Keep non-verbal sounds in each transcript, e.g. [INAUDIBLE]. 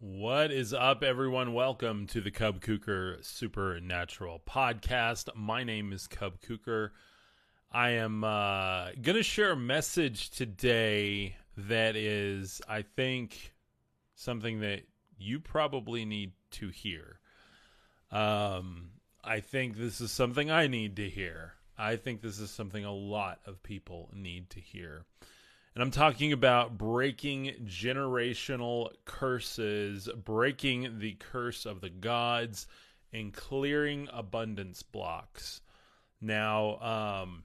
What is up, everyone? Welcome to the Cub Kuker Supernatural podcast. My name is Cub Kuker. I am uh, going to share a message today that is, I think, something that you probably need to hear. Um, I think this is something I need to hear. I think this is something a lot of people need to hear. And I'm talking about breaking generational curses, breaking the curse of the gods, and clearing abundance blocks. Now, um,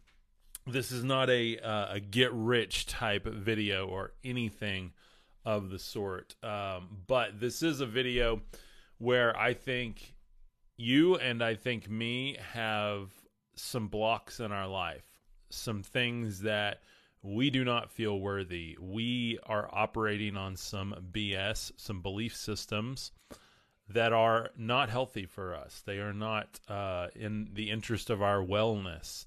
this is not a uh, a get rich type video or anything of the sort, um, but this is a video where I think you and I think me have some blocks in our life, some things that we do not feel worthy. We are operating on some BS, some belief systems that are not healthy for us. They are not uh, in the interest of our wellness.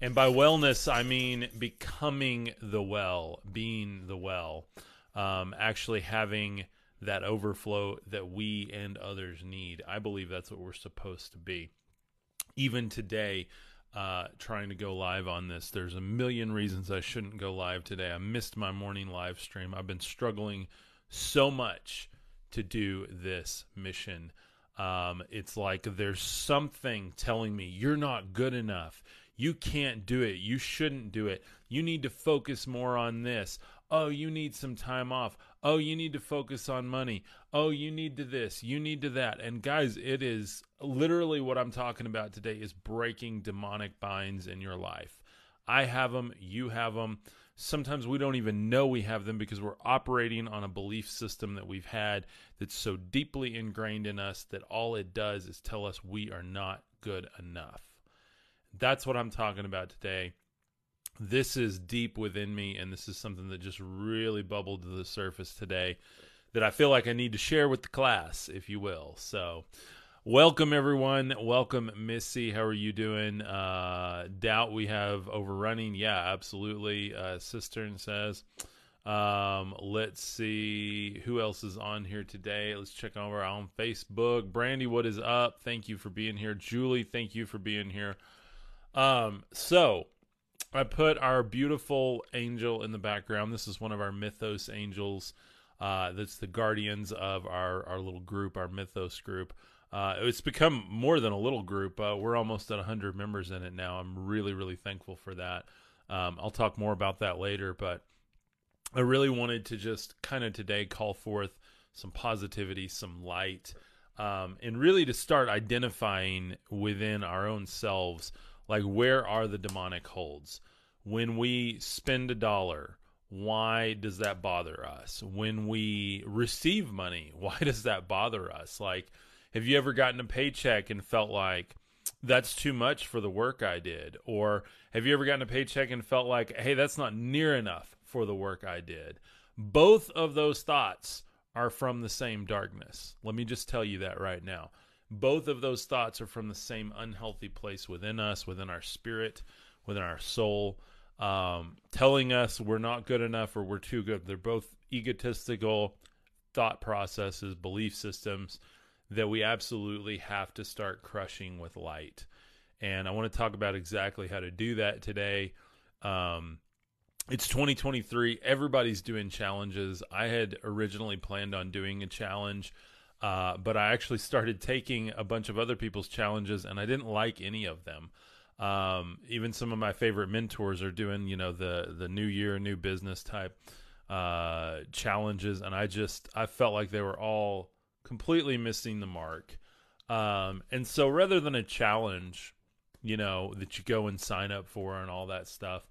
And by wellness, I mean becoming the well, being the well, um, actually having that overflow that we and others need. I believe that's what we're supposed to be. Even today, uh, trying to go live on this. There's a million reasons I shouldn't go live today. I missed my morning live stream. I've been struggling so much to do this mission. Um, it's like there's something telling me you're not good enough. You can't do it. You shouldn't do it. You need to focus more on this. Oh, you need some time off. Oh, you need to focus on money. Oh, you need to this. You need to that. And guys, it is literally what I'm talking about today is breaking demonic binds in your life. I have them. You have them. Sometimes we don't even know we have them because we're operating on a belief system that we've had that's so deeply ingrained in us that all it does is tell us we are not good enough. That's what I'm talking about today this is deep within me and this is something that just really bubbled to the surface today that I feel like I need to share with the class, if you will. So, welcome everyone. Welcome Missy. How are you doing? Uh, doubt we have overrunning. Yeah, absolutely. Uh, Cistern says. Um, let's see who else is on here today. Let's check over on Facebook. Brandy, what is up? Thank you for being here. Julie, thank you for being here. Um, so I put our beautiful angel in the background. This is one of our mythos angels. Uh, that's the guardians of our our little group, our mythos group. Uh, it's become more than a little group. Uh, we're almost at 100 members in it now. I'm really, really thankful for that. Um, I'll talk more about that later, but I really wanted to just kind of today call forth some positivity, some light, um, and really to start identifying within our own selves like, where are the demonic holds? When we spend a dollar, why does that bother us? When we receive money, [LAUGHS] why does that bother us? Like, have you ever gotten a paycheck and felt like, that's too much for the work I did? Or have you ever gotten a paycheck and felt like, hey, that's not near enough for the work I did? Both of those thoughts are from the same darkness. Let me just tell you that right now both of those thoughts are from the same unhealthy place within us, within our spirit, within our soul, um, telling us we're not good enough or we're too good. They're both egotistical thought processes, belief systems that we absolutely have to start crushing with light. And I want to talk about exactly how to do that today. Um, it's 2023. Everybody's doing challenges. I had originally planned on doing a challenge uh, but I actually started taking a bunch of other people's challenges, and I didn't like any of them. Um, even some of my favorite mentors are doing, you know, the the new year, new business type uh, challenges, and I just I felt like they were all completely missing the mark. Um, and so, rather than a challenge, you know, that you go and sign up for and all that stuff,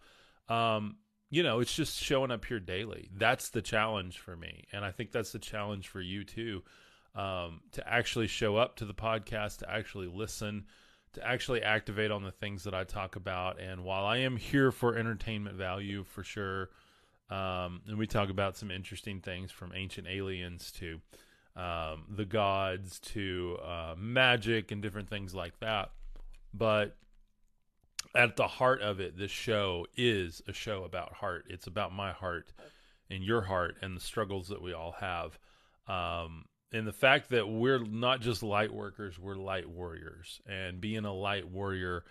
um, you know, it's just showing up here daily. That's the challenge for me, and I think that's the challenge for you too um, to actually show up to the podcast, to actually listen, to actually activate on the things that I talk about. And while I am here for entertainment value for sure, um, and we talk about some interesting things from ancient aliens to um, the gods to uh, magic and different things like that. But at the heart of it, this show is a show about heart. It's about my heart and your heart and the struggles that we all have. Um, and the fact that we're not just light workers, we're light warriors. And being a light warrior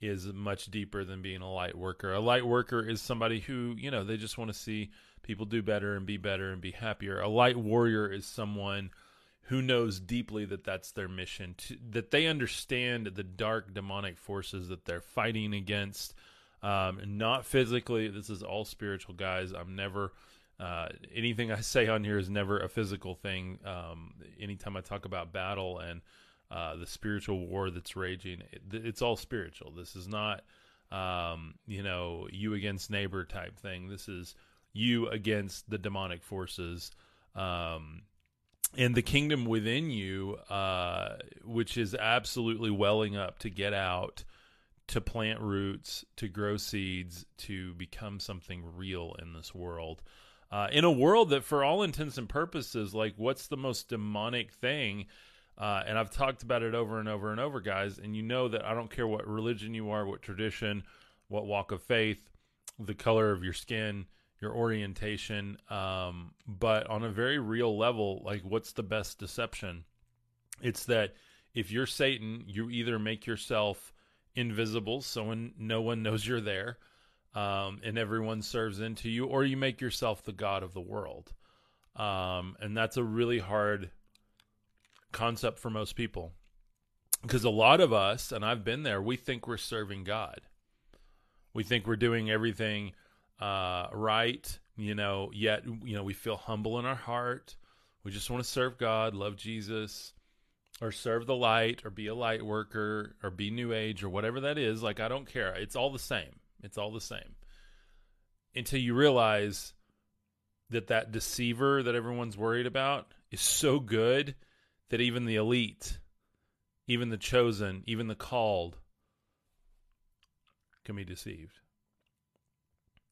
is much deeper than being a light worker. A light worker is somebody who, you know, they just want to see people do better and be better and be happier. A light warrior is someone who knows deeply that that's their mission, to, that they understand the dark demonic forces that they're fighting against. Um, not physically, this is all spiritual, guys. I'm never uh, anything I say on here is never a physical thing. Um, anytime I talk about battle and uh, the spiritual war that's raging, it, it's all spiritual. This is not, um, you know, you against neighbor type thing. This is you against the demonic forces. Um, and the kingdom within you, uh, which is absolutely welling up to get out, to plant roots, to grow seeds, to become something real in this world uh, in a world that, for all intents and purposes, like what's the most demonic thing? Uh, and I've talked about it over and over and over, guys. And you know that I don't care what religion you are, what tradition, what walk of faith, the color of your skin, your orientation. Um, but on a very real level, like what's the best deception? It's that if you're Satan, you either make yourself invisible so no one knows you're there, um, and everyone serves into you, or you make yourself the god of the world. Um, and that's a really hard concept for most people because a lot of us, and I've been there, we think we're serving God. We think we're doing everything uh, right, you know, yet, you know, we feel humble in our heart. We just want to serve God, love Jesus, or serve the light, or be a light worker, or be new age, or whatever that is. Like, I don't care. It's all the same. It's all the same. Until you realize that that deceiver that everyone's worried about is so good that even the elite, even the chosen, even the called can be deceived.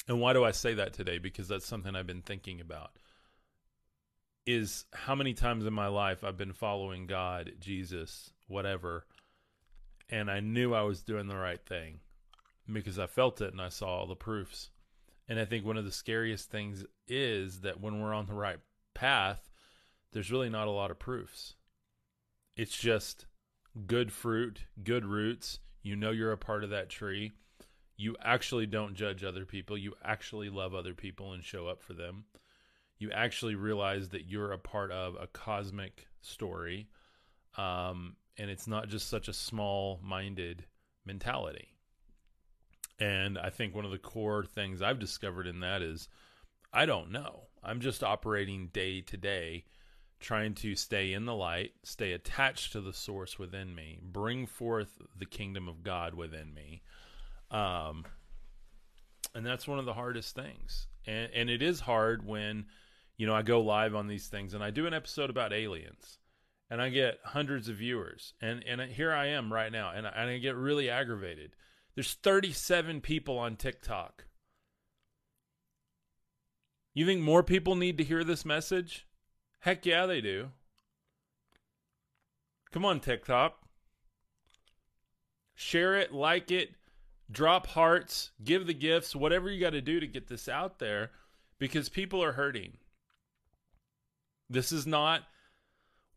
And why do I say that today? Because that's something I've been thinking about. Is how many times in my life I've been following God, Jesus, whatever, and I knew I was doing the right thing because I felt it and I saw all the proofs. And I think one of the scariest things is that when we're on the right path, there's really not a lot of proofs. It's just good fruit, good roots. You know you're a part of that tree. You actually don't judge other people. You actually love other people and show up for them. You actually realize that you're a part of a cosmic story. Um, and it's not just such a small minded mentality. And I think one of the core things I've discovered in that is I don't know. I'm just operating day to day, trying to stay in the light, stay attached to the source within me, bring forth the kingdom of God within me. Um, and that's one of the hardest things. And, and it is hard when, you know, I go live on these things and I do an episode about aliens and I get hundreds of viewers. And, and here I am right now and I, and I get really aggravated there's 37 people on TikTok. You think more people need to hear this message? Heck yeah, they do. Come on, TikTok. Share it, like it, drop hearts, give the gifts, whatever you got to do to get this out there because people are hurting. This is not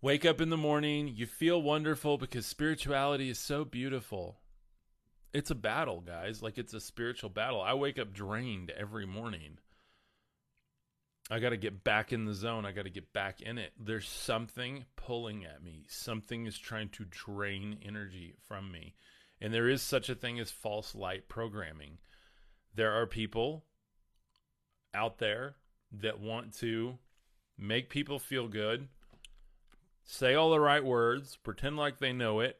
wake up in the morning, you feel wonderful because spirituality is so beautiful it's a battle, guys. Like it's a spiritual battle. I wake up drained every morning. I got to get back in the zone. I got to get back in it. There's something pulling at me. Something is trying to drain energy from me. And there is such a thing as false light programming. There are people out there that want to make people feel good, say all the right words, pretend like they know it,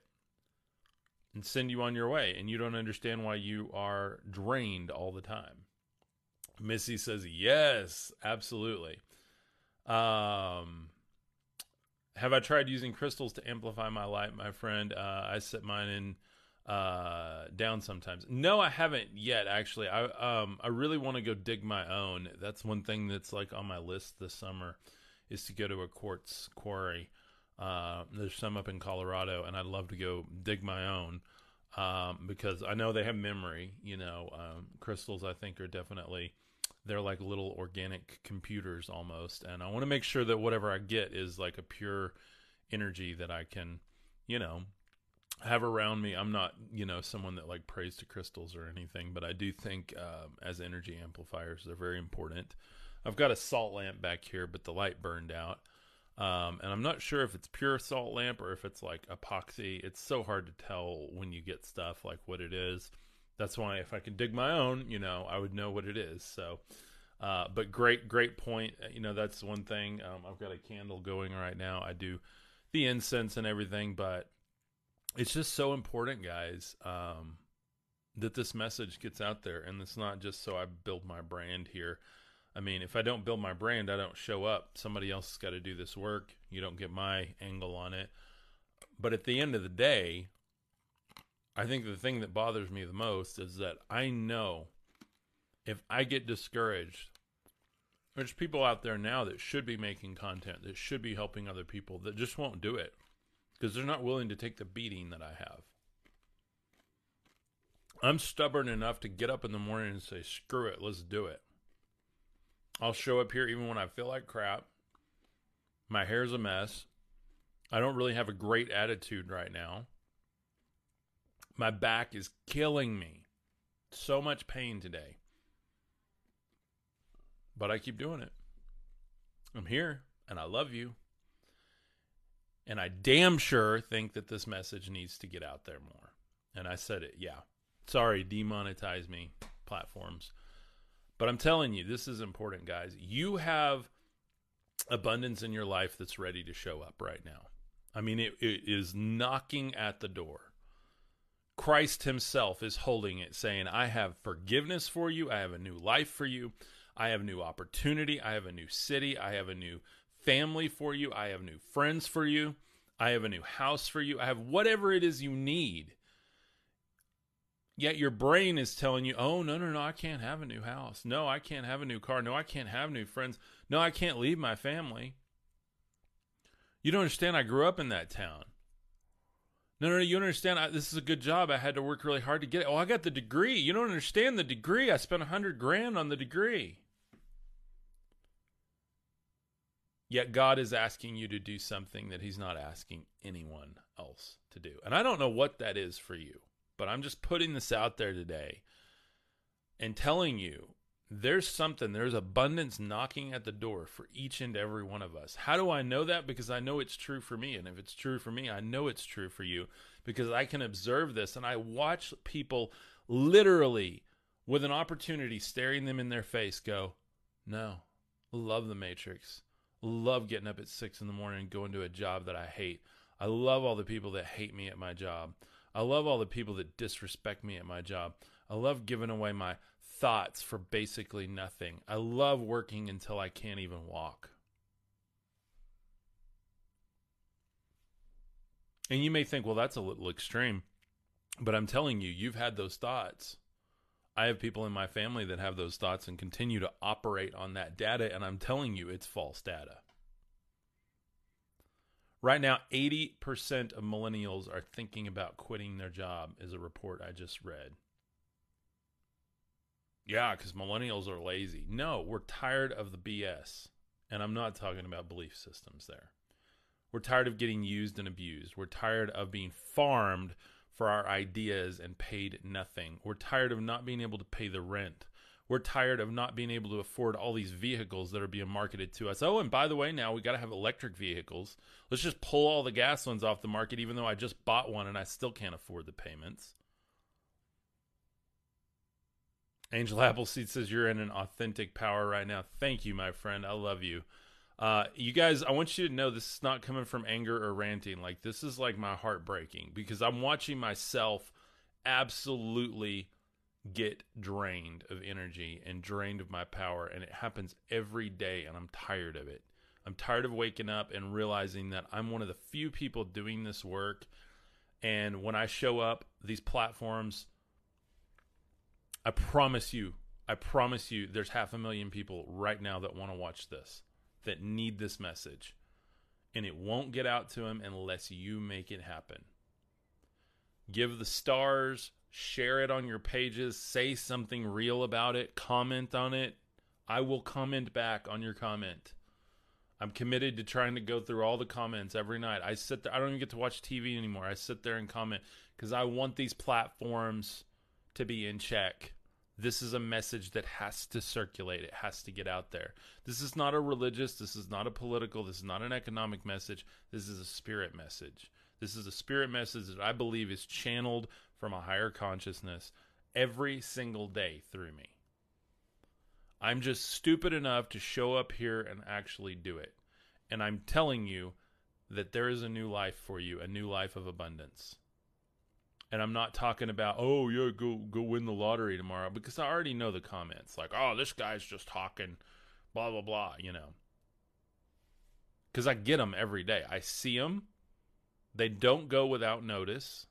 and send you on your way. And you don't understand why you are drained all the time. Missy says, yes, absolutely. Um, have I tried using crystals to amplify my light, my friend? Uh, I set mine in uh down sometimes no i haven't yet actually i um i really want to go dig my own that's one thing that's like on my list this summer is to go to a quartz quarry uh, there's some up in Colorado, and I'd love to go dig my own um, because I know they have memory. You know, um, crystals I think are definitely they're like little organic computers almost and i want to make sure that whatever i get is like a pure energy that i can you know have around me i'm not you know someone that like prays to crystals or anything but i do think um, as energy amplifiers they're very important i've got a salt lamp back here but the light burned out um, and i'm not sure if it's pure salt lamp or if it's like epoxy it's so hard to tell when you get stuff like what it is that's why if I could dig my own, you know, I would know what it is. So, uh, but great, great point. Uh, you know, that's one thing. Um, I've got a candle going right now. I do the incense and everything, but it's just so important, guys, um, that this message gets out there. And it's not just so I build my brand here. I mean, if I don't build my brand, I don't show up. Somebody else has got to do this work. You don't get my angle on it. But at the end of the day, I think the thing that bothers me the most is that I know if I get discouraged, there's people out there now that should be making content, that should be helping other people, that just won't do it because they're not willing to take the beating that I have. I'm stubborn enough to get up in the morning and say, screw it, let's do it. I'll show up here even when I feel like crap. My hair's a mess. I don't really have a great attitude right now. My back is killing me. So much pain today. But I keep doing it. I'm here and I love you. And I damn sure think that this message needs to get out there more. And I said it, yeah. Sorry, demonetize me, platforms. But I'm telling you, this is important, guys. You have abundance in your life that's ready to show up right now. I mean, it, it is knocking at the door. Christ Himself is holding it, saying, I have forgiveness for you. I have a new life for you. I have new opportunity. I have a new city. I have a new family for you. I have new friends for you. I have a new house for you. I have whatever it is you need. Yet your brain is telling you, oh, no, no, no, I can't have a new house. No, I can't have a new car. No, I can't have new friends. No, I can't leave my family. You don't understand. I grew up in that town. No, no, no, you don't understand. I, this is a good job. I had to work really hard to get it. Oh, I got the degree. You don't understand the degree. I spent a hundred grand on the degree. Yet God is asking you to do something that He's not asking anyone else to do. And I don't know what that is for you, but I'm just putting this out there today and telling you there's something, there's abundance knocking at the door for each and every one of us. How do I know that? Because I know it's true for me. And if it's true for me, I know it's true for you because I can observe this and I watch people literally with an opportunity staring them in their face go, No, love the Matrix. Love getting up at six in the morning and going to a job that I hate. I love all the people that hate me at my job. I love all the people that disrespect me at my job. I love giving away my thoughts for basically nothing. I love working until I can't even walk. And you may think, well, that's a little extreme. But I'm telling you, you've had those thoughts. I have people in my family that have those thoughts and continue to operate on that data. And I'm telling you, it's false data. Right now, 80% of millennials are thinking about quitting their job, is a report I just read. Yeah, because millennials are lazy. No, we're tired of the BS. And I'm not talking about belief systems there. We're tired of getting used and abused. We're tired of being farmed for our ideas and paid nothing. We're tired of not being able to pay the rent. We're tired of not being able to afford all these vehicles that are being marketed to us. Oh, and by the way, now we got to have electric vehicles. Let's just pull all the gas ones off the market, even though I just bought one and I still can't afford the payments. Angel [LAUGHS] Appleseed says you're in an authentic power right now. Thank you, my friend. I love you. Uh, you guys, I want you to know this is not coming from anger or ranting. Like this is like my heart breaking because I'm watching myself absolutely get drained of energy and drained of my power, and it happens every day, and I'm tired of it. I'm tired of waking up and realizing that I'm one of the few people doing this work. And when I show up, these platforms I promise you, I promise you, there's half a million people right now that want to watch this, that need this message. And it won't get out to them unless you make it happen. Give the stars, share it on your pages, say something real about it, comment on it, I will comment back on your comment. I'm committed to trying to go through all the comments every night. I sit there. I don't even get to watch TV anymore. I sit there and comment because I want these platforms to be in check. This is a message that has to circulate. It has to get out there. This is not a religious, this is not a political, this is not an economic message. This is a spirit message. This is a spirit message that I believe is channeled from a higher consciousness every single day through me. I'm just stupid enough to show up here and actually do it. And I'm telling you that there is a new life for you, a new life of abundance. And I'm not talking about, oh yeah, go go win the lottery tomorrow because I already know the comments like, oh, this guy's just talking, blah blah blah, you know. Because I get them every day. I see them. They don't go without notice.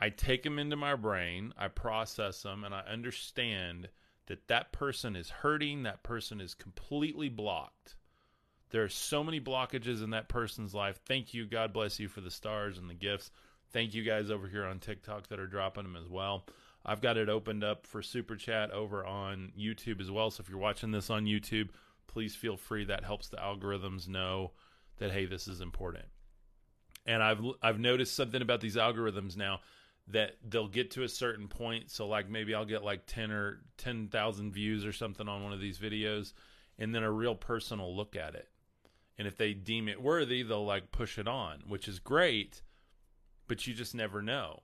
I take them into my brain, I process them, and I understand that that person is hurting, that person is completely blocked. There are so many blockages in that person's life. Thank you. God bless you for the stars and the gifts. Thank you guys over here on TikTok that are dropping them as well. I've got it opened up for super chat over on YouTube as well. So if you're watching this on YouTube, please feel free. That helps the algorithms know that hey, this is important. And I've I've noticed something about these algorithms now that they'll get to a certain point. So like maybe I'll get like ten or ten thousand views or something on one of these videos, and then a real person will look at it. And if they deem it worthy, they'll like push it on, which is great but you just never know.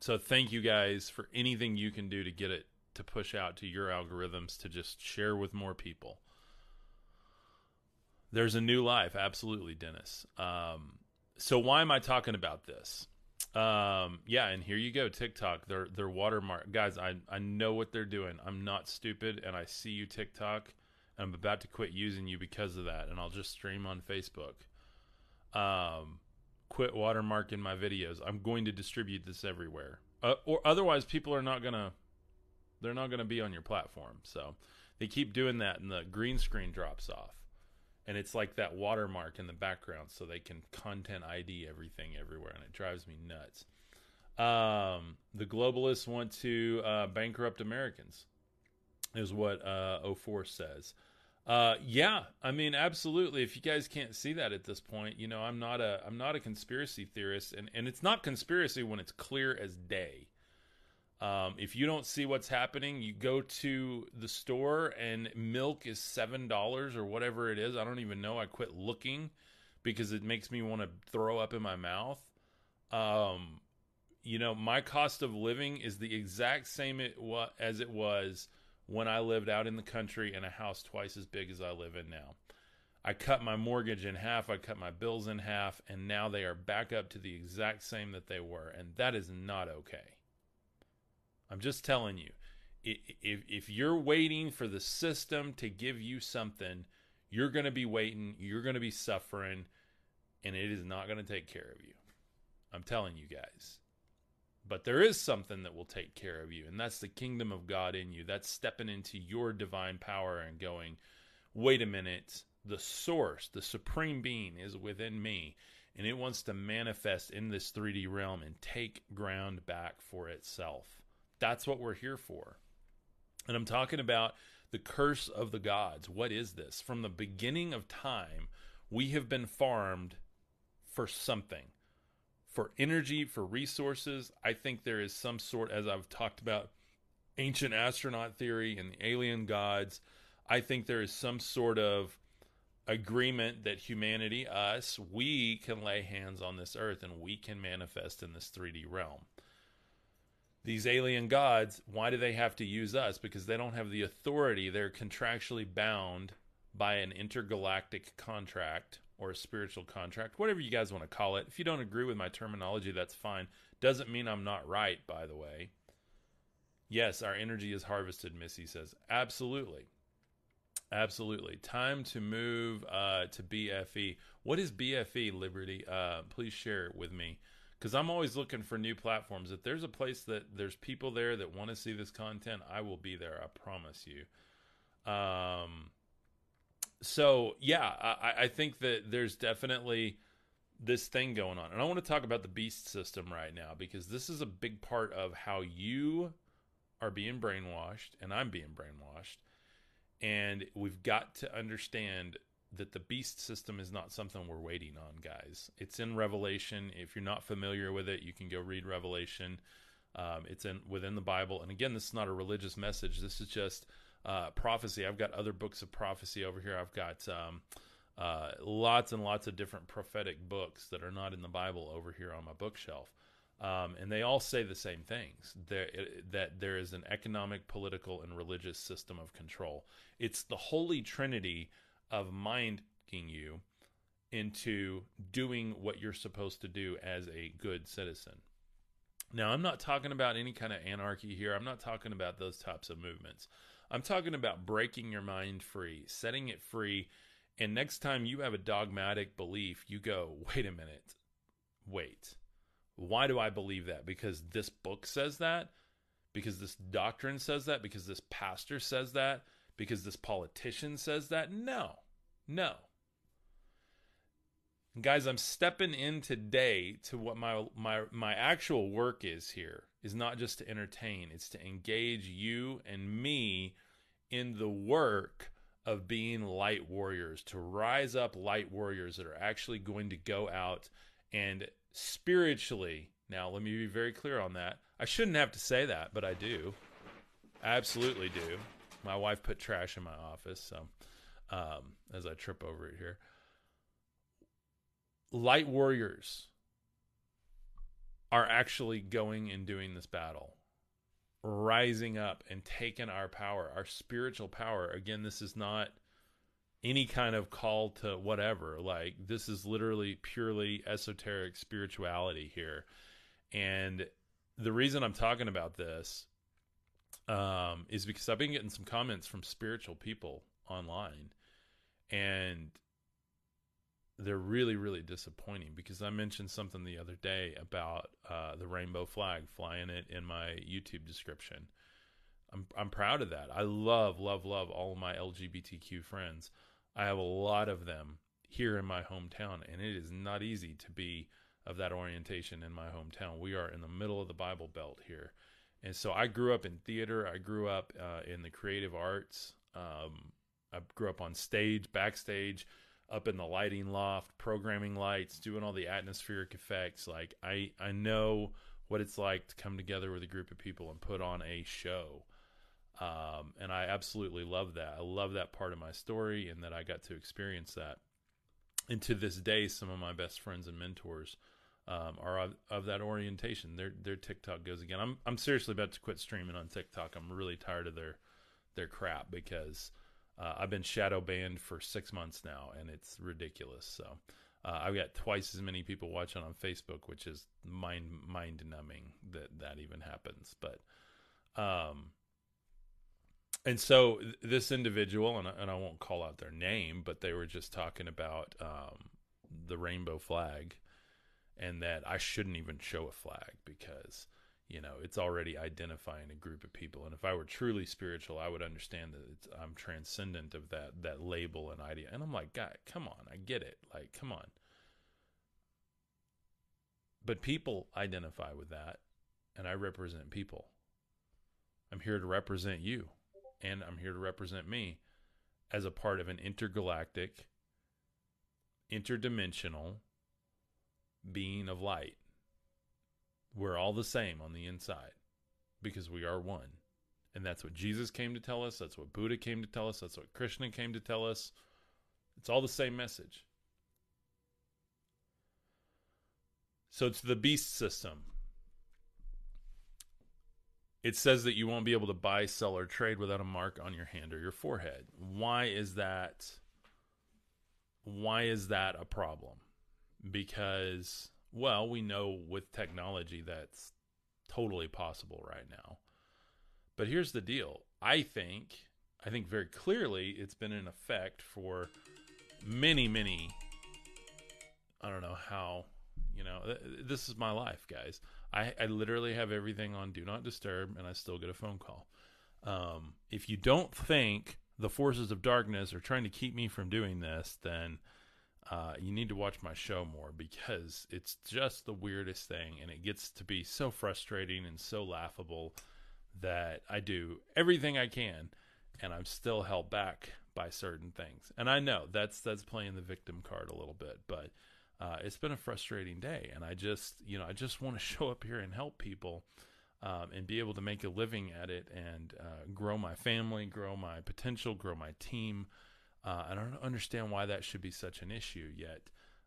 So thank you guys for anything you can do to get it to push out to your algorithms to just share with more people. There's a new life, absolutely, Dennis. Um, so why am I talking about this? Um, yeah, and here you go, TikTok. Their their watermark, guys. I I know what they're doing. I'm not stupid, and I see you, TikTok. I'm about to quit using you because of that, and I'll just stream on Facebook. Um, quit watermarking my videos. I'm going to distribute this everywhere. Uh, or otherwise people are not to they're not to be on your platform. So they keep doing that and the green screen drops off. And it's like that watermark in the background so they can content ID everything everywhere and it drives me nuts. Um, the globalists want to uh, bankrupt Americans is what uh, 04 says. Uh, yeah, I mean, absolutely. If you guys can't see that at this point, you know, I'm not a I'm not a conspiracy theorist, and and it's not conspiracy when it's clear as day. Um, if you don't see what's happening, you go to the store and milk is seven dollars or whatever it is. I don't even know. I quit looking because it makes me want to throw up in my mouth. Um, you know, my cost of living is the exact same it wa- as it was when I lived out in the country in a house twice as big as I live in now. I cut my mortgage in half, I cut my bills in half, and now they are back up to the exact same that they were, and that is not okay. I'm just telling you, if if you're waiting for the system to give you something, you're going to be waiting, you're going to be suffering, and it is not going to take care of you. I'm telling you guys. But there is something that will take care of you, and that's the kingdom of God in you. That's stepping into your divine power and going, wait a minute, the source, the supreme being is within me, and it wants to manifest in this 3D realm and take ground back for itself. That's what we're here for. And I'm talking about the curse of the gods. What is this? From the beginning of time, we have been farmed for something for energy, for resources. I think there is some sort, as I've talked about, ancient astronaut theory and the alien gods. I think there is some sort of agreement that humanity, us, we can lay hands on this earth and we can manifest in this 3D realm. These alien gods, why do they have to use us? Because they don't have the authority. They're contractually bound by an intergalactic contract or a spiritual contract, whatever you guys want to call it. If you don't agree with my terminology, that's fine. Doesn't mean I'm not right, by the way. Yes, our energy is harvested, Missy says. Absolutely. Absolutely. Time to move uh, to BFE. What is BFE, Liberty? Uh, please share it with me because I'm always looking for new platforms. If there's a place that there's people there that want to see this content, I will be there. I promise you. Um, so yeah, I, I think that there's definitely this thing going on. And I want to talk about the beast system right now because this is a big part of how you are being brainwashed, and I'm being brainwashed. And we've got to understand that the beast system is not something we're waiting on, guys. It's in Revelation. If you're not familiar with it, you can go read Revelation. Um, it's in within the Bible. And again, this is not a religious message. This is just uh, prophecy. I've got other books of prophecy over here. I've got um, uh, lots and lots of different prophetic books that are not in the Bible over here on my bookshelf. Um, and they all say the same things there, that there is an economic, political, and religious system of control. It's the holy trinity of minding you into doing what you're supposed to do as a good citizen. Now, I'm not talking about any kind of anarchy here. I'm not talking about those types of movements. I'm talking about breaking your mind free, setting it free. And next time you have a dogmatic belief, you go, wait a minute, wait why do I believe that? Because this book says that? Because this doctrine says that? Because this pastor says that? Because this politician says that? No. No. Guys, I'm stepping in today to what my my my actual work is here is not just to entertain, it's to engage you and me in the work of being light warriors, to rise up light warriors that are actually going to go out and spiritually. Now, let me be very clear on that. I shouldn't have to say that, but I do. Absolutely do. My wife put trash in my office, so um, as I trip over it here. Light warriors are actually going and doing this battle, rising up and taking our power, our spiritual power. Again, this is not any kind of call to whatever. Like this is literally purely esoteric spirituality here. And the reason I'm talking about this um, is because I've been getting some comments from spiritual people online, and they're really, really disappointing because I mentioned something the other day about uh, the rainbow flag, flying it in my YouTube description. I'm I'm proud of that. I love, love, love all of my LGBTQ friends. I have a lot of them here in my hometown, and it is not easy to be of that orientation in my hometown. We are in the middle of the Bible Belt here. And so I grew up in theater. I grew up uh, in the creative arts. Um, I grew up on stage, backstage, up in the lighting loft, programming lights, doing all the atmospheric effects. Like I, I know what it's like to come together with a group of people and put on a show. Um, and I absolutely love that. I love that part of my story and that I got to experience that. And to this day, some of my best friends and mentors um, are of, of, that orientation. Their their TikTok goes again. I'm I'm seriously about to quit streaming on TikTok. I'm really tired of their their crap because uh, I've been shadow banned for six months now, and it's ridiculous. So uh, I've got twice as many people watching on Facebook, which is mind mind numbing that that even happens. But um, and so this individual, and I, and I won't call out their name, but they were just talking about um, the rainbow flag, and that I shouldn't even show a flag because you know it's already identifying a group of people. And if I were truly spiritual, I would understand that I'm transcendent of that that label and idea. And I'm like, God, come on, I get it. Like, come on. But people identify with that, and I represent people. I'm here to represent you and I'm here to represent me as a part of an intergalactic, interdimensional being of light. We're all the same on the inside because we are one. And that's what Jesus came to tell us. That's what Buddha came to tell us. That's what Krishna came to tell us. It's all the same message. So it's the beast system it says that you won't be able to buy, sell, or trade without a mark on your hand or your forehead. Why is that? Why is that a problem? Because, well, we know with technology that's totally possible right now. But here's the deal I think, I think very clearly it's been in effect for many, many, I don't know how, you know, this is my life, guys. I, I literally have everything on do not disturb and I still get a phone call. Um, if you don't think the forces of darkness are trying to keep me from doing this, then uh, you need to watch my show more because it's just the weirdest thing and it gets to be so frustrating and so laughable that I do everything I can and I'm still held back by certain things. And I know that's that's playing the victim card a little bit, but uh, it's been a frustrating day, and I just you know I just want to [LAUGHS] show up here and help people. Um, and be able to make a living at it and uh, grow my family, grow my potential, grow my team. Uh, I don't understand why that should be such an issue yet.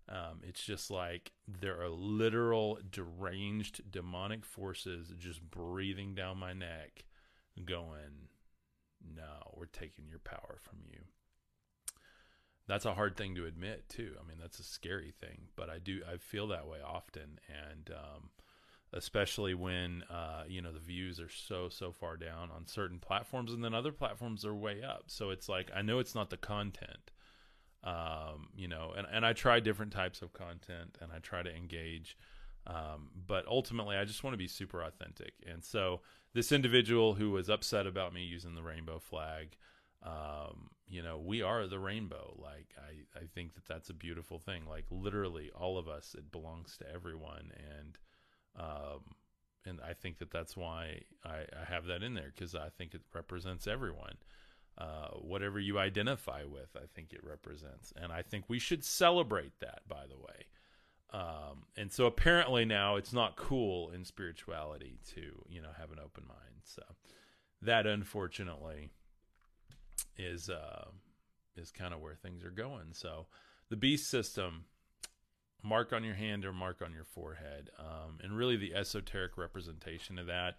Um, it's just like there are literal deranged demonic forces just breathing down my neck, going, No, we're taking your power from you. That's a hard thing to admit, too. I mean, that's a scary thing, but I do, I feel that way often. And, um, especially when, uh, you know, the views are so, so far down on certain platforms and then other platforms are way up. So it's like, I know it's not the content um, you know, and, and I try different types of content and I try to engage. Um, but ultimately, I just want to be super authentic. And so, this individual who was upset about me using the rainbow flag, um, you know, we are the rainbow. Like, I, I think that that's a beautiful thing. Like, literally, all of us, it belongs to everyone. And, um, and I think that that's why I, I have that in there because I think it represents everyone uh, whatever you identify with, I think it represents. And I think we should celebrate that, by the way. Um, and so apparently now it's not cool in spirituality to, you know, have an open mind. So that unfortunately is, uh, is kind of where things are going. So the beast system, mark on your hand or mark on your forehead. Um, and really the esoteric representation of that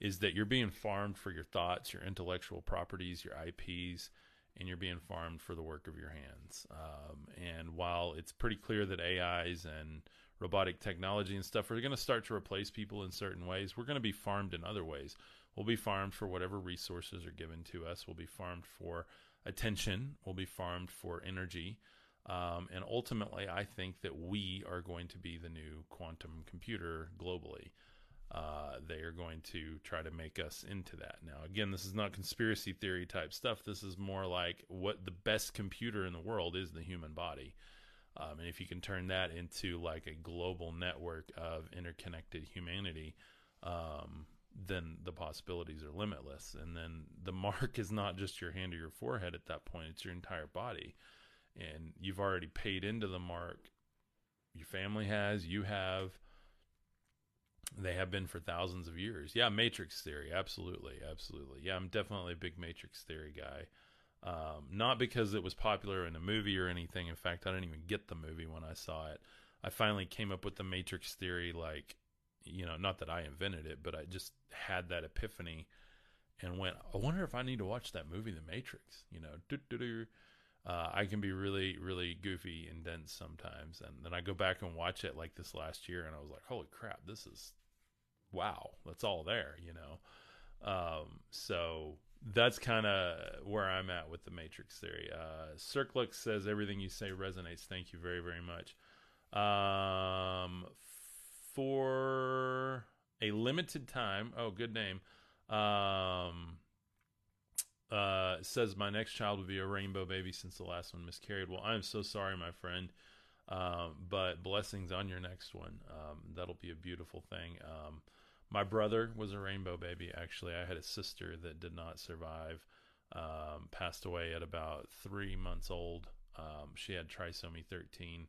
is that you're being farmed for your thoughts, your intellectual properties, your IPs, and you're being farmed for the work of your hands. Um, and while it's pretty clear that AIs and robotic technology and stuff are going to start to replace people in certain ways, we're going to be farmed in other ways. We'll be farmed for whatever resources are given to us. We'll be farmed for attention. We'll be farmed for energy. Um, and ultimately, I think that we are going to be the new quantum computer globally uh, they are going to try to make us into that. Now, again, this is not conspiracy theory type stuff. This is more like what the best computer in the world is the human body. Um, and if you can turn that into like a global network of interconnected humanity, um, then the possibilities are limitless. And then the mark is not just your hand or your forehead at that point, it's your entire body. And you've already paid into the mark. Your family has, you have they have been for thousands of years. Yeah, Matrix theory, absolutely, absolutely. Yeah, I'm definitely a big Matrix theory guy. Um, not because it was popular in a movie or anything. In fact, I didn't even get the movie when I saw it. I finally came up with the Matrix theory, like, you know, not that I invented it, but I just had that epiphany and went, I wonder if I need to watch that movie, The Matrix. You know, uh, I can be really, really goofy and dense sometimes. And then I go back and watch it like this last year, and I was like, holy crap, this is wow, that's all there, you know. Um, so that's kind of where I'm at with the Matrix theory. Uh, Circlux says everything you say resonates. Thank you very, very much. Um, for a limited time, oh, good name. Um, uh, says my next child will be a rainbow baby since the last one miscarried. Well, I'm so sorry, my friend. Um, but blessings on your next one. Um, that'll be a beautiful thing. Um, my brother was a rainbow baby. Actually, I had a sister that did not survive. Um, passed away at about three months old. Um, she had trisomy 13,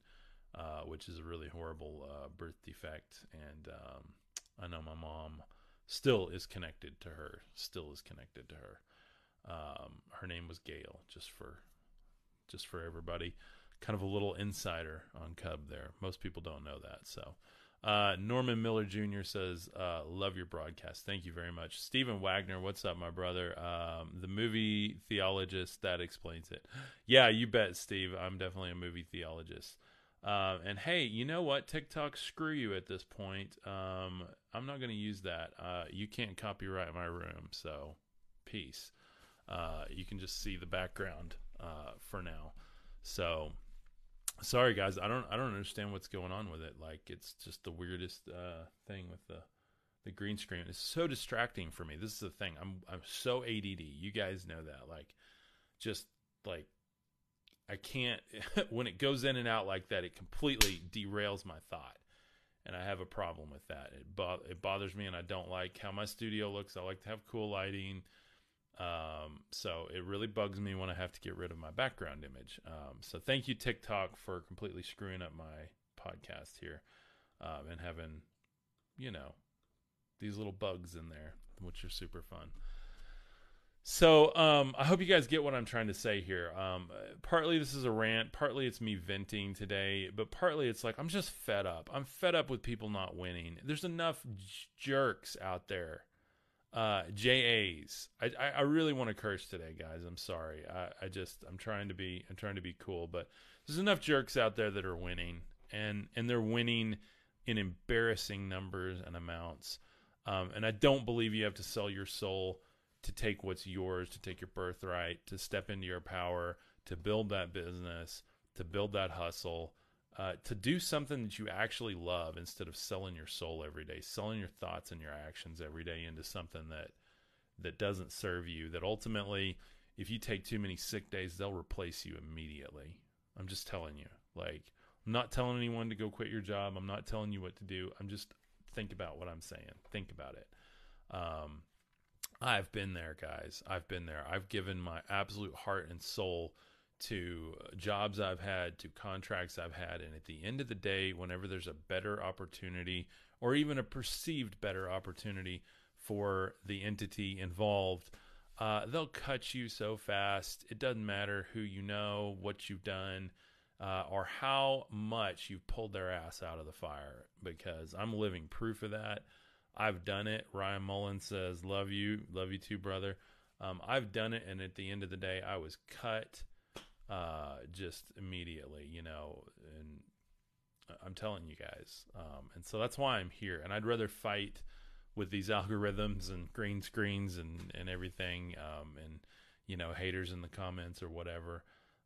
uh, which is a really horrible uh, birth defect. And um, I know my mom still is connected to her. Still is connected to her. Um, her name was Gail. Just for, just for everybody, kind of a little insider on Cub there. Most people don't know that. So. Uh, Norman Miller Jr. says, uh, "Love your broadcast. Thank you very much." Stephen Wagner, what's up, my brother? Um, the movie theologist that explains it. Yeah, you bet, Steve. I'm definitely a movie theologist. Uh, and hey, you know what? TikTok, screw you at this point. Um, I'm not going to use that. Uh, you can't copyright my room, so peace. Uh, you can just see the background uh, for now. So sorry guys i don't i don't understand what's going on with it like it's just the weirdest uh thing with the the green screen it's so distracting for me this is the thing i'm i'm so add you guys know that like just like i can't [LAUGHS] when it goes in and out like that it completely derails my thought and I have a problem with that. It bo- it bothers me, and I don't like how my studio looks. I like to have cool lighting. Um, so it really bugs me when I have to get rid of my background image. Um, so thank you TikTok for completely screwing up my podcast here, um, and having, you know, these little bugs in there, which are super fun. So um, I hope you guys get what I'm trying to say here. Um, partly this is a rant, partly it's me venting today, but partly it's like I'm just fed up. I'm fed up with people not winning. There's enough jerks out there. Uh, JAs. I, I, really want to curse today, guys. I'm sorry. I, I just I'm trying to be I'm trying to be cool, but there's enough jerks out there that are winning, and and they're winning in embarrassing numbers and amounts. Um, and I don't believe you have to sell your soul to take what's yours, to take your birthright, to step into your power, to build that business, to build that hustle, uh, to do something that you actually love instead of selling your soul every day, selling your thoughts and your actions every day into something that that doesn't serve you. That ultimately, if you take too many sick days, they'll replace you immediately. I'm just telling you. Like, I'm not telling anyone to go quit your job. I'm not telling you what to do. I'm just think about what I'm saying. Think about it. Um, I've been there, guys. I've been there. I've given my absolute heart and soul to jobs I've had, to contracts I've had. And at the end of the day, whenever there's a better opportunity or even a perceived better opportunity for the entity involved, uh, they'll cut you so fast. It doesn't matter who you know, what you've done, uh, or how much you've pulled their ass out of the fire, because I'm living proof of that. I've done it. Ryan Mullen says, "Love you, love you too, brother." Um, I've done it, and at the end of the day, I was cut uh, just immediately, you know. And I'm telling you guys, um, and so that's why I'm here. And I'd rather fight with these [LAUGHS] algorithms and green screens and and everything, um, and you know, haters in the comments or whatever.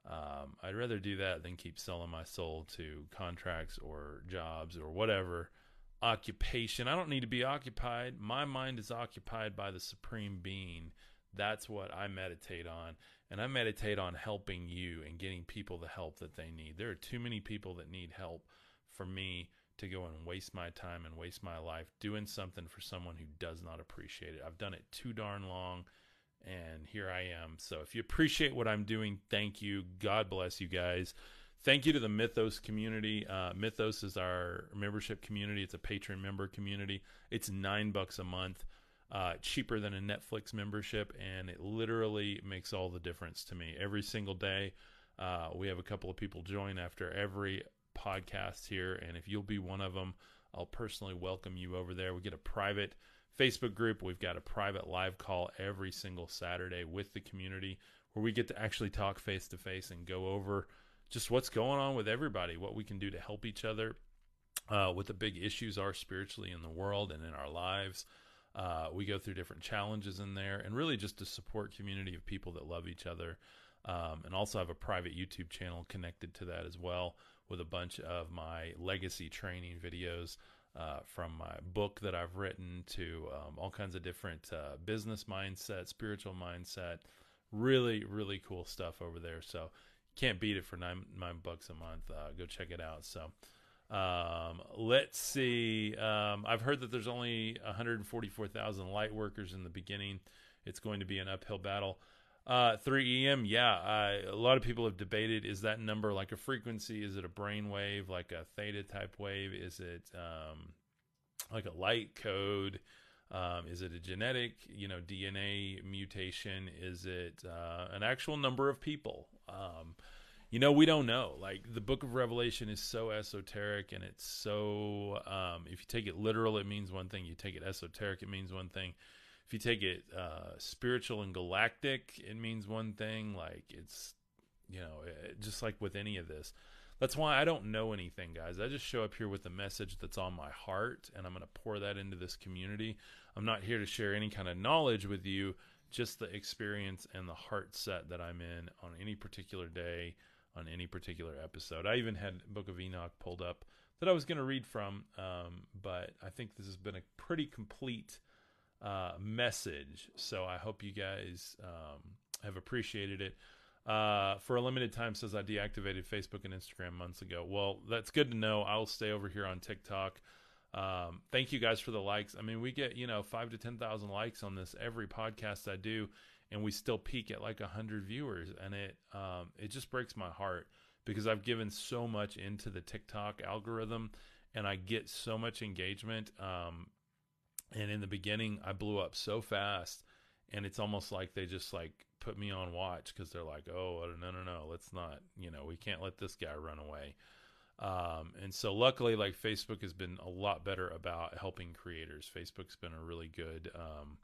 Um, I'd rather do that than keep selling my soul to contracts or jobs or whatever occupation. I don't need to be occupied. My mind is occupied by the supreme being. That's what I meditate on. And I meditate on helping you and getting people the help that they need. There are too many people that need help for me to go and waste my time and waste my life doing something for someone who does not appreciate it. I've done it too darn long and here I am. So if you appreciate what I'm doing, thank you. God bless you guys thank you to the Mythos community. Uh, Mythos is our membership community. It's a patron member community. It's nine bucks a month, uh, cheaper than a Netflix membership, and it literally makes all the difference to me. Every single day, uh, we have a couple of people join after every podcast here, and if you'll be one of them, I'll personally welcome you over there. We get a private Facebook group. We've got a private live call every single Saturday with the community where we get to actually talk face to face and go over just what's going on with everybody, what we can do to help each other, uh, what the big issues are spiritually in the world and in our lives. Uh, we go through different challenges in there, and really just a support community of people that love each other. Um, and also have a private YouTube channel connected to that as well, with a bunch of my legacy training videos. Uh, from my book that I've written to um, all kinds of different uh, business mindset, spiritual mindset, really, really cool stuff over there. So can't beat it for nine nine bucks a month. Uh, go check it out. So. Um, let's see. Um, I've heard that there's only 144,000 light workers in the beginning. It's going to be an uphill battle. Uh, 3 EM, yeah. I, a lot of people have debated is that number like a frequency? Is it a brain wave, like a theta type wave? Is it um, like a light code? Um, is it a genetic, you know, DNA mutation? Is it uh, an actual number of people? Um, you know, we don't know. Like the book of Revelation is so esoteric and it's so, um, if you take it literal, it means one thing. You take it esoteric, it means one thing. If you take it uh, spiritual and galactic, it means one thing. Like it's, you know, it, just like with any of this. That's why I don't know anything, guys. I just show up here with a message that's on my heart, and I'm going to pour that into this community. I'm not here to share any kind of knowledge with you, just the experience and the heart set that I'm in on any particular day, on any particular episode. I even had Book of Enoch pulled up that I was going to read from, um, but I think this has been a pretty complete uh, message. So I hope you guys um, have appreciated it. Uh, for a limited time, says I deactivated Facebook and Instagram months ago. Well, that's good to know. I'll stay over here on TikTok. Um, thank you guys for the likes. I mean, we get you know five to ten thousand likes on this every podcast I do, and we still peak at like a hundred viewers, and it um, it just breaks my heart because I've given so much into the TikTok algorithm, and I get so much engagement. Um, and in the beginning, I blew up so fast, and it's almost like they just like put me on watch because they're like, oh no no no, let's not, you know, we can't let this guy run away. Um, and so luckily, like Facebook has been a lot better about helping creators. Facebook's been a really good um,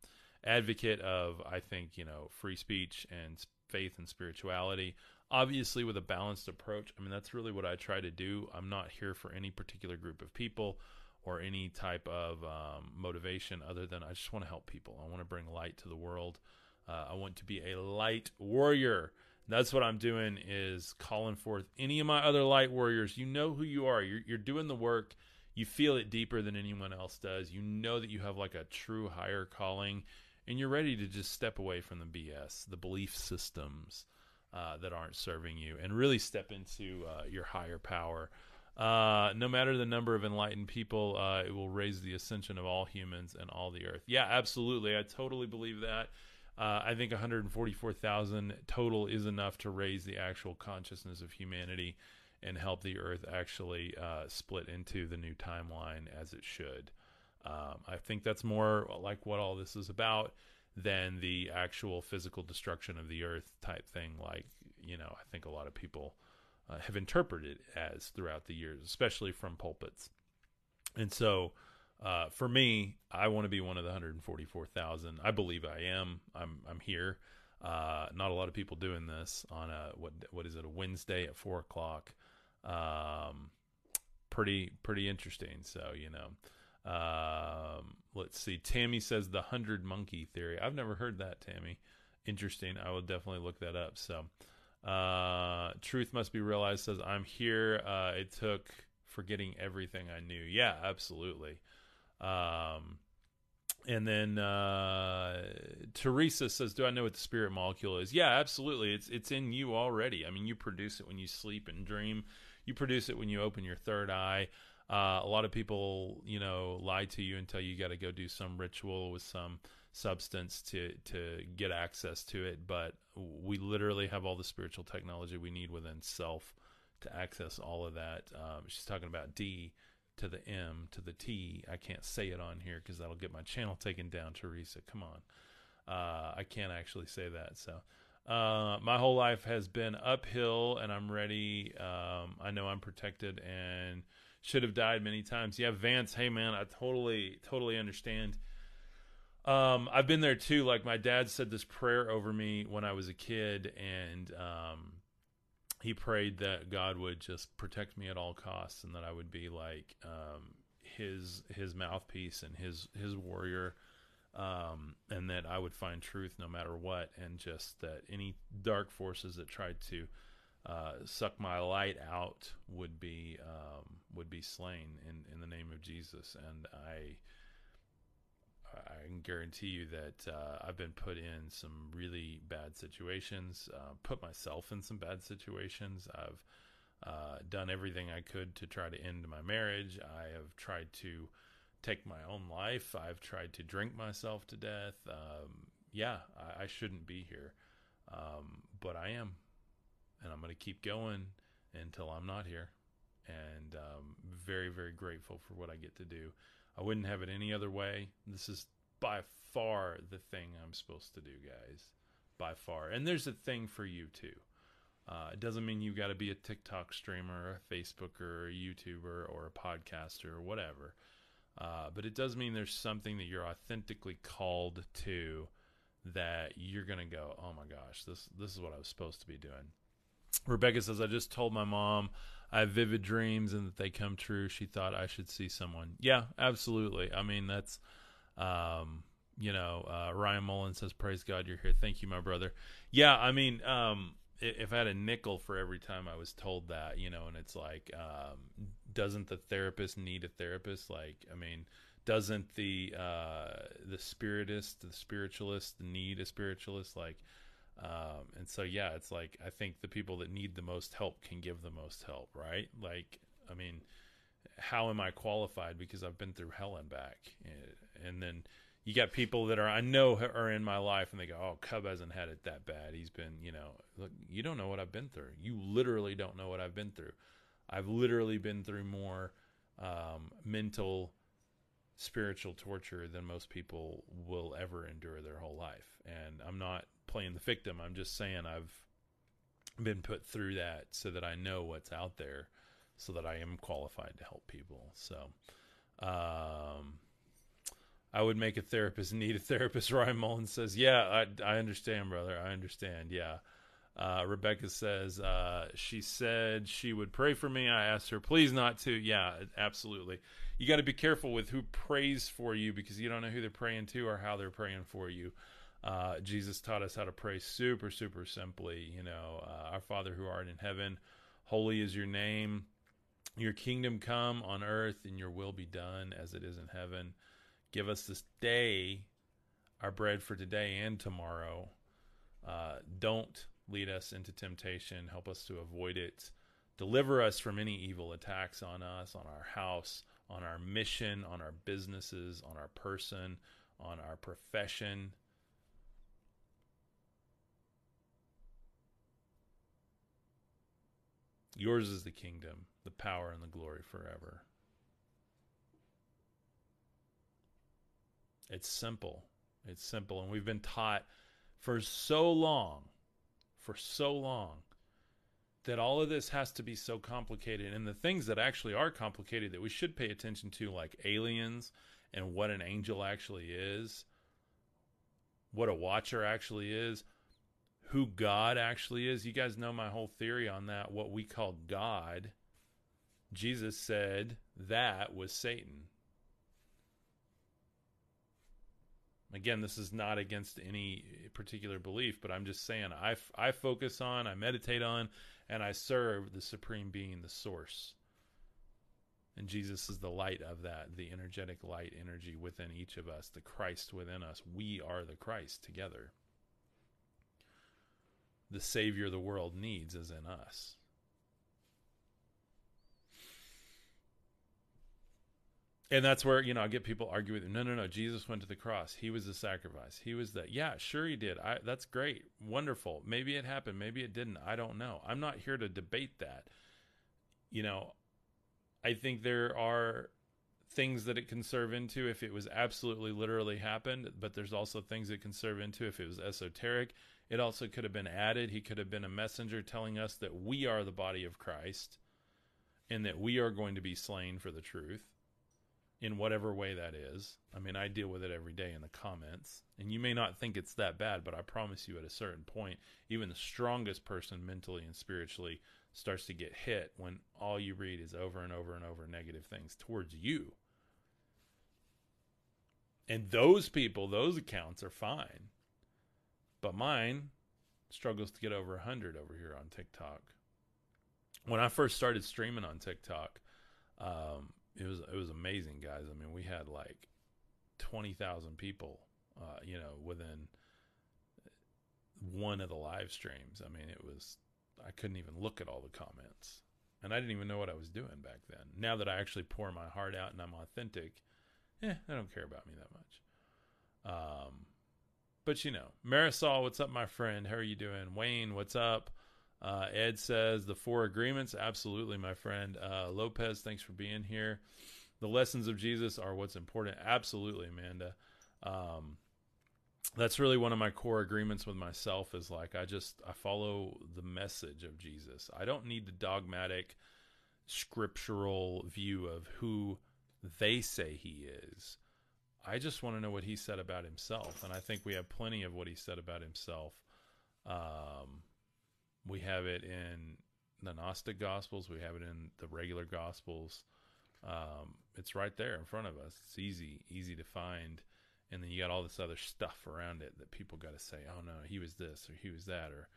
advocate of, I think, you know, free speech and faith and spirituality. Obviously, with a balanced approach. I mean, that's really what I try to do. I'm not here for any particular group of people or any type of um, motivation other than I just want to help people. I want to bring light to the world. Uh, I want to be a light warrior. That's what I'm doing is calling forth any of my other light warriors. You know who you are. You're, you're doing the work. You feel it deeper than anyone else does. You know that you have like a true higher calling, and you're ready to just step away from the BS, the belief systems uh, that aren't serving you, and really step into uh, your higher power. Uh, no matter the number of enlightened people, uh, it will raise the ascension of all humans and all the earth. Yeah, absolutely. I totally believe that. Uh, I think 144,000 total is enough to raise the actual consciousness of humanity and help the Earth actually uh, split into the new timeline as it should. Um, I think that's more like what all this is about than the actual physical destruction of the Earth type thing. Like, you know, I think a lot of people uh, have interpreted as throughout the years, especially from pulpits. And so, uh, for me, I want to be one of the 144,000. I believe I am. I'm I'm here. Uh, not a lot of people doing this on a what what is it a Wednesday at four o'clock. Um, pretty pretty interesting. So you know, um, let's see. Tammy says the hundred monkey theory. I've never heard that. Tammy, interesting. I will definitely look that up. So, uh, truth must be realized. Says I'm here. Uh, it took forgetting everything I knew. Yeah, absolutely. Um, and then uh, Teresa says, "Do I know what the spirit molecule is?" Yeah, absolutely. It's it's in you already. I mean, you produce it when you sleep and dream. You produce it when you open your third eye. Uh, a lot of people, you know, lie to you and tell you you got to go do some ritual with some substance to to get access to it. But we literally have all the spiritual technology we need within self to access all of that. Um, she's talking about D to the M to the T. I can't say it on here because that'll get my channel taken down, Teresa. Come on. Uh, I can't actually say that. So, uh, my whole life has been uphill, and I'm ready. Um, I know I'm protected and should have died many times. Yeah, Vance. Hey, man, I totally, totally understand. Um, I've been there too. Like my dad said this prayer over me when I was a kid, and um, he prayed that God would just protect me at all costs and that I would be like um, his his mouthpiece and his his warrior um, and that I would find truth no matter what and just that any dark forces that tried to uh, suck my light out would be um, would be slain in in the name of Jesus and I I can guarantee you that uh, I've been put in some really bad situations, uh, put myself in some bad situations. I've uh, done everything I could to try to end my marriage. I have tried to take my own life. I've tried to drink myself to death. Um, yeah, I, I, shouldn't be here, um, but I am, and I'm going to keep going until I'm not here. And um, very, very grateful for what I get to do. I wouldn't have it any other way. This is by far the thing I'm supposed to do, guys. By far. And there's a thing for you too. Uh, it doesn't mean you've got to be a TikTok streamer, a Facebooker, or a YouTuber, or a podcaster, or whatever. Uh, but it does mean there's something that you're authentically called to that you're going to go, oh my gosh, this this is what I was supposed to be doing. Rebecca says, I just told my mom I have vivid dreams and that they come true. She thought I should see someone. Yeah, absolutely. I mean, that's, um, you know, uh, Ryan Mullen says, Praise God you're here. Thank you, my brother. Yeah, I mean, um, if I had a nickel for every time I was told that, you know, and it's like, um, doesn't the therapist need a therapist? Like, I mean, doesn't the uh, the spiritist, the spiritualist need a spiritualist? Like, um, and so, yeah, it's like I think the people that need the most help can give the most help, right? Like, I mean, how am I qualified? Because I've been through hell and back. And, and then you got people that are I know are in my life, and they go, "Oh, Cub hasn't had it that bad. He's been, you know, look, you don't know what I've been through. You literally don't know what I've been through. I've literally been through more um, mental, spiritual torture than most people will ever endure their whole life. And I'm not playing the victim. I'm just saying I've been put through that so that I know what's out there, so that I am qualified to help people. So. Um, I would make a therapist need a therapist. [LAUGHS] Ryan Mullins says, "Yeah, I I understand, brother. I understand. Yeah." Uh, Rebecca says uh, she said she would pray for me. I asked her, please not to. Yeah, absolutely. You got to be careful with who prays for you because you don't know who they're praying to or how they're praying for you. Uh, Jesus taught us how to pray super, super simply. You know, uh, our Father who art in heaven, holy is your name. Your kingdom come on earth, and your will be done as it is in heaven. Give us this day our bread for today and tomorrow. Uh, don't lead us into temptation. Help us to avoid it. Deliver us from any evil attacks on us, on our house, on our mission, on our businesses, on our person, on our profession. Yours is the kingdom, the power, and the glory forever. It's simple. It's simple. And we've been taught for so long, for so long, that all of this has to be so complicated. And the things that actually are complicated that we should pay attention to, like aliens and what an angel actually is, what a watcher actually is, who God actually is. You guys know my whole theory on that. What we call God, Jesus said that was Satan. Again, this is not against any particular belief, but I'm just saying I, I focus on, I meditate on, and I serve the Supreme Being, the Source. And Jesus is the light of that, the energetic light energy within each of us, the Christ within us. We are the Christ together. The Savior the world needs is in us. And that's where you know I get people argue with no no no Jesus went to the cross. He was the sacrifice. He was the yeah sure he did. I that's great. Wonderful. Maybe it happened. Maybe it didn't. I don't know. I'm not here to debate that. You know I think there are things that it can serve into if it was absolutely literally happened but there's also things it can serve into if it was esoteric. It also could have been added. He could have been a messenger telling us that we are the body of Christ and that we are going to be slain for the truth in whatever way that is. I mean, I deal with it every day in the comments, and you may not think it's that bad, but I promise you at a certain point, even the strongest person mentally and spiritually starts to get hit when all you read is over and over and over negative things towards you. And those people, those accounts are fine. But mine struggles to get over 100 over here on TikTok. When I first started streaming on TikTok, um, it was it was amazing, guys. I mean, we had like twenty thousand people, uh, you know, within one of the live streams. I mean, it was I couldn't even look at all the comments, and I didn't even know what I was doing back then. Now that I actually pour my heart out and I'm authentic, eh, I don't care about me that much. Um, but you know, Marisol, what's up, my friend? How are you doing? Wayne, what's up? Uh, Ed says the four agreements. Absolutely, my friend. Uh, Lopez, thanks for being here. The lessons of Jesus are what's important. Absolutely, Amanda. Um, that's really one of my core agreements with myself is like I just I follow the message of Jesus. I don't need the dogmatic scriptural view of who they say he is. I just want to know what he said about himself, and I think we have plenty of what he said about himself. Um, we have it in the Gnostic Gospels. We have it in the regular Gospels. Um, it's right there in front of us. It's easy, easy to find. And then you got all this other stuff around it that people got to say, oh no, he was this or he was that, or,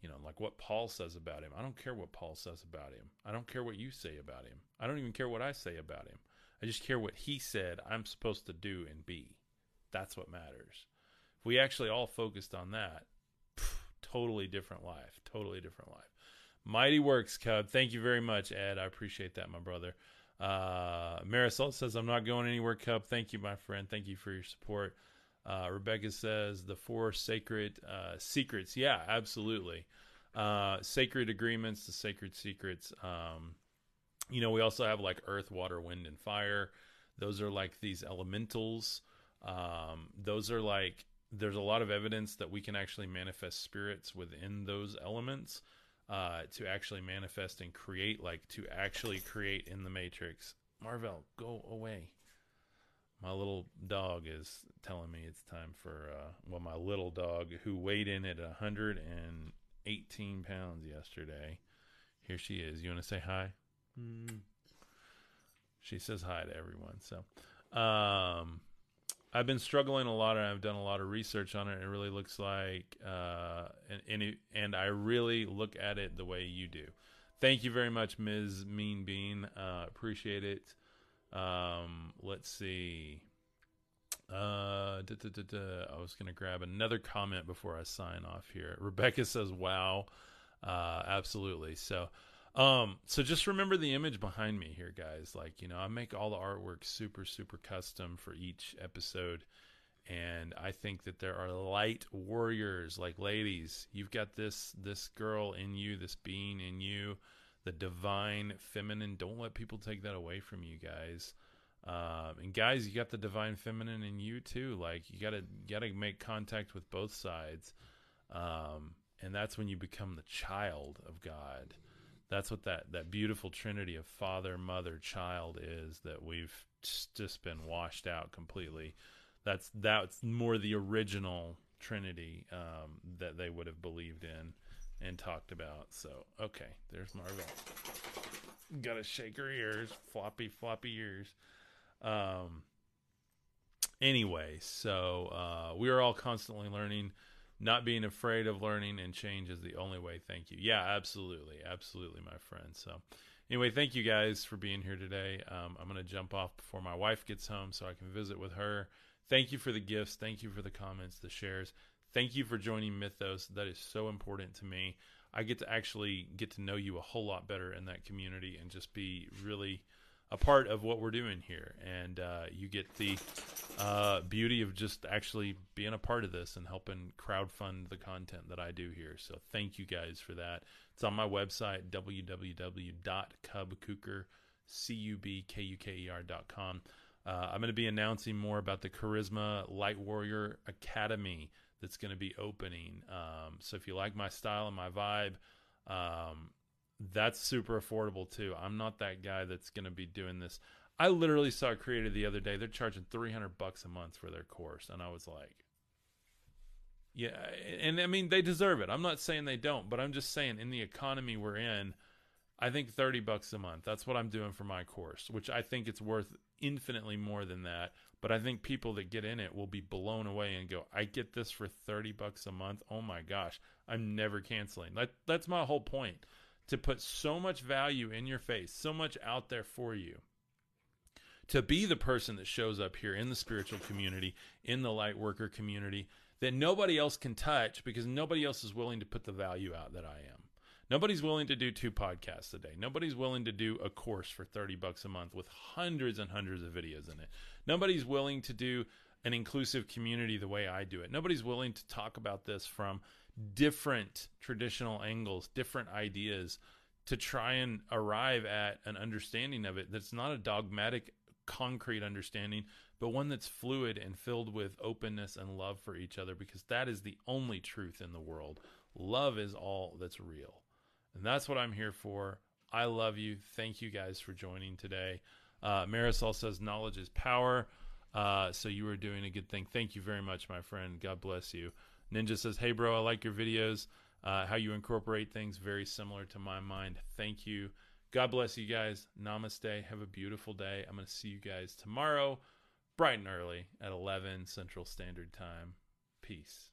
you know, like what Paul says about him. I don't care what Paul says about him. I don't care what you say about him. I don't even care what I say about him. I just care what he said I'm supposed to do and be. That's what matters. If we actually all focused on that, totally different life. Totally different life. Mighty works, Cub. Thank you very much, Ed. I appreciate that, my brother. Uh, Marisol says, I'm not going anywhere, Cub. Thank you, my friend. Thank you for your support. Uh, Rebecca says, the four sacred uh, secrets. Yeah, absolutely. Uh, sacred agreements, the sacred secrets. Um, you know, we also have like earth, water, wind, and fire. Those are like these elementals. Um, those are like, there's a lot of evidence that we can actually manifest spirits within those elements uh, to actually manifest and create, like to actually create in the matrix. Marvel, go away. My little dog is telling me it's time for, uh, well, my little dog who weighed in at 118 pounds yesterday. Here she is. You want to say hi? Mm. She says hi to everyone. So, um, I've been struggling a lot, and I've done a lot of research on it. It really looks like, uh, and and, it, and I really look at it the way you do. Thank you very much, Ms. Mean Bean. Uh, appreciate it. Um, let's see. Uh, da, da, da, I was gonna grab another comment before I sign off here. Rebecca says, "Wow, uh, absolutely." So, um, so just remember the image behind me here, guys. Like, you know, I make all the artwork super, super custom for each episode. And I think that there are light warriors, like ladies. You've got this this girl in you, this being in you, the divine feminine. Don't let people take that away from you, guys. Um, and guys, you got the divine feminine in you too. Like you gotta you gotta make contact with both sides, um, and that's when you become the child of God that's what that that beautiful trinity of father mother child is that we've just been washed out completely. That's that's more the original trinity um, that they would have believed in and talked about. So okay there's marvel. Gotta shake her ears floppy floppy ears. Um anyway so uh, we are all constantly learning not being afraid of learning and change is the only way. Thank you. Yeah, absolutely. Absolutely, my friend. So, anyway, thank you guys for being here today. Um, I'm going to jump off before my wife gets home so I can visit with her. Thank you for the gifts. Thank you for the comments, the shares. Thank you for joining Mythos. That is so important to me. I get to actually get to know you a whole lot better in that community and just be really a part of what we're doing here, and uh, you get the uh, beauty of just actually being a part of this and helping crowdfund the content that I do here. So thank you guys for that. It's on my website www.cubkuker.com. Uh, I'm going to be announcing more about the Charisma Light Warrior Academy that's going to be opening. Um, so if you like my style and my vibe, um, that's super affordable too. I'm not that guy that's going to be doing this. I literally saw creator the other day. They're charging 300 bucks a month for their course, and I was like, yeah, and I mean they deserve it. I'm not saying they don't, but I'm just saying in the economy we're in, I think 30 bucks a month. That's what I'm doing for my course, which I think it's worth infinitely more than that. But I think people that get in it will be blown away and go, "I get this for 30 bucks a month. Oh my gosh, I'm never canceling." That that's my whole point to put so much value in your face, so much out there for you. To be the person that shows up here in the spiritual community, in the light worker community, that nobody else can touch because nobody else is willing to put the value out that I am. Nobody's willing to do two podcasts a day. Nobody's willing to do a course for 30 bucks a month with hundreds and hundreds of videos in it. Nobody's willing to do an inclusive community the way I do it. Nobody's willing to talk about this from different traditional angles, different ideas to try and arrive at an understanding of it that's not a dogmatic, concrete understanding, but one that's fluid and filled with openness and love for each other because that is the only truth in the world. Love is all that's real. And that's what I'm here for. I love you. Thank you guys for joining today. Uh, Marisol says knowledge is power. Uh, so you are doing a good thing. Thank you very much, my friend. God bless you. Ninja says, Hey, bro, I like your videos. Uh, how you incorporate things very similar to my mind. Thank you. God bless you guys. Namaste. Have a beautiful day. I'm going to see you guys tomorrow, bright and early at 11 Central Standard Time. Peace.